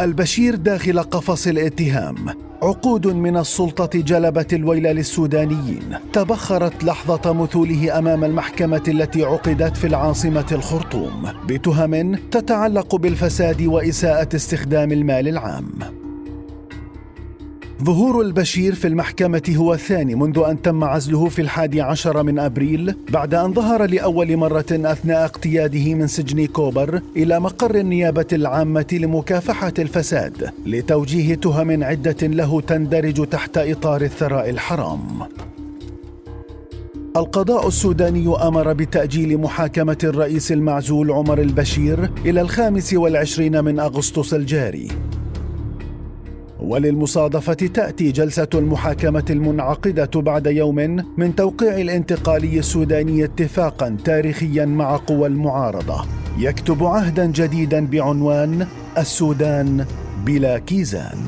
البشير داخل قفص الاتهام. عقود من السلطة جلبت الويل للسودانيين. تبخرت لحظة مثوله أمام المحكمة التي عقدت في العاصمة الخرطوم. بتهم تتعلق بالفساد وإساءة استخدام المال العام. ظهور البشير في المحكمة هو الثاني منذ أن تم عزله في الحادي عشر من أبريل بعد أن ظهر لأول مرة أثناء اقتياده من سجن كوبر إلى مقر النيابة العامة لمكافحة الفساد لتوجيه تهم عدة له تندرج تحت إطار الثراء الحرام. القضاء السوداني أمر بتأجيل محاكمة الرئيس المعزول عمر البشير إلى الخامس والعشرين من أغسطس الجاري. وللمصادفة تأتي جلسة المحاكمة المنعقدة بعد يوم من توقيع الانتقالي السوداني اتفاقا تاريخيا مع قوى المعارضة. يكتب عهدا جديدا بعنوان السودان بلا كيزان.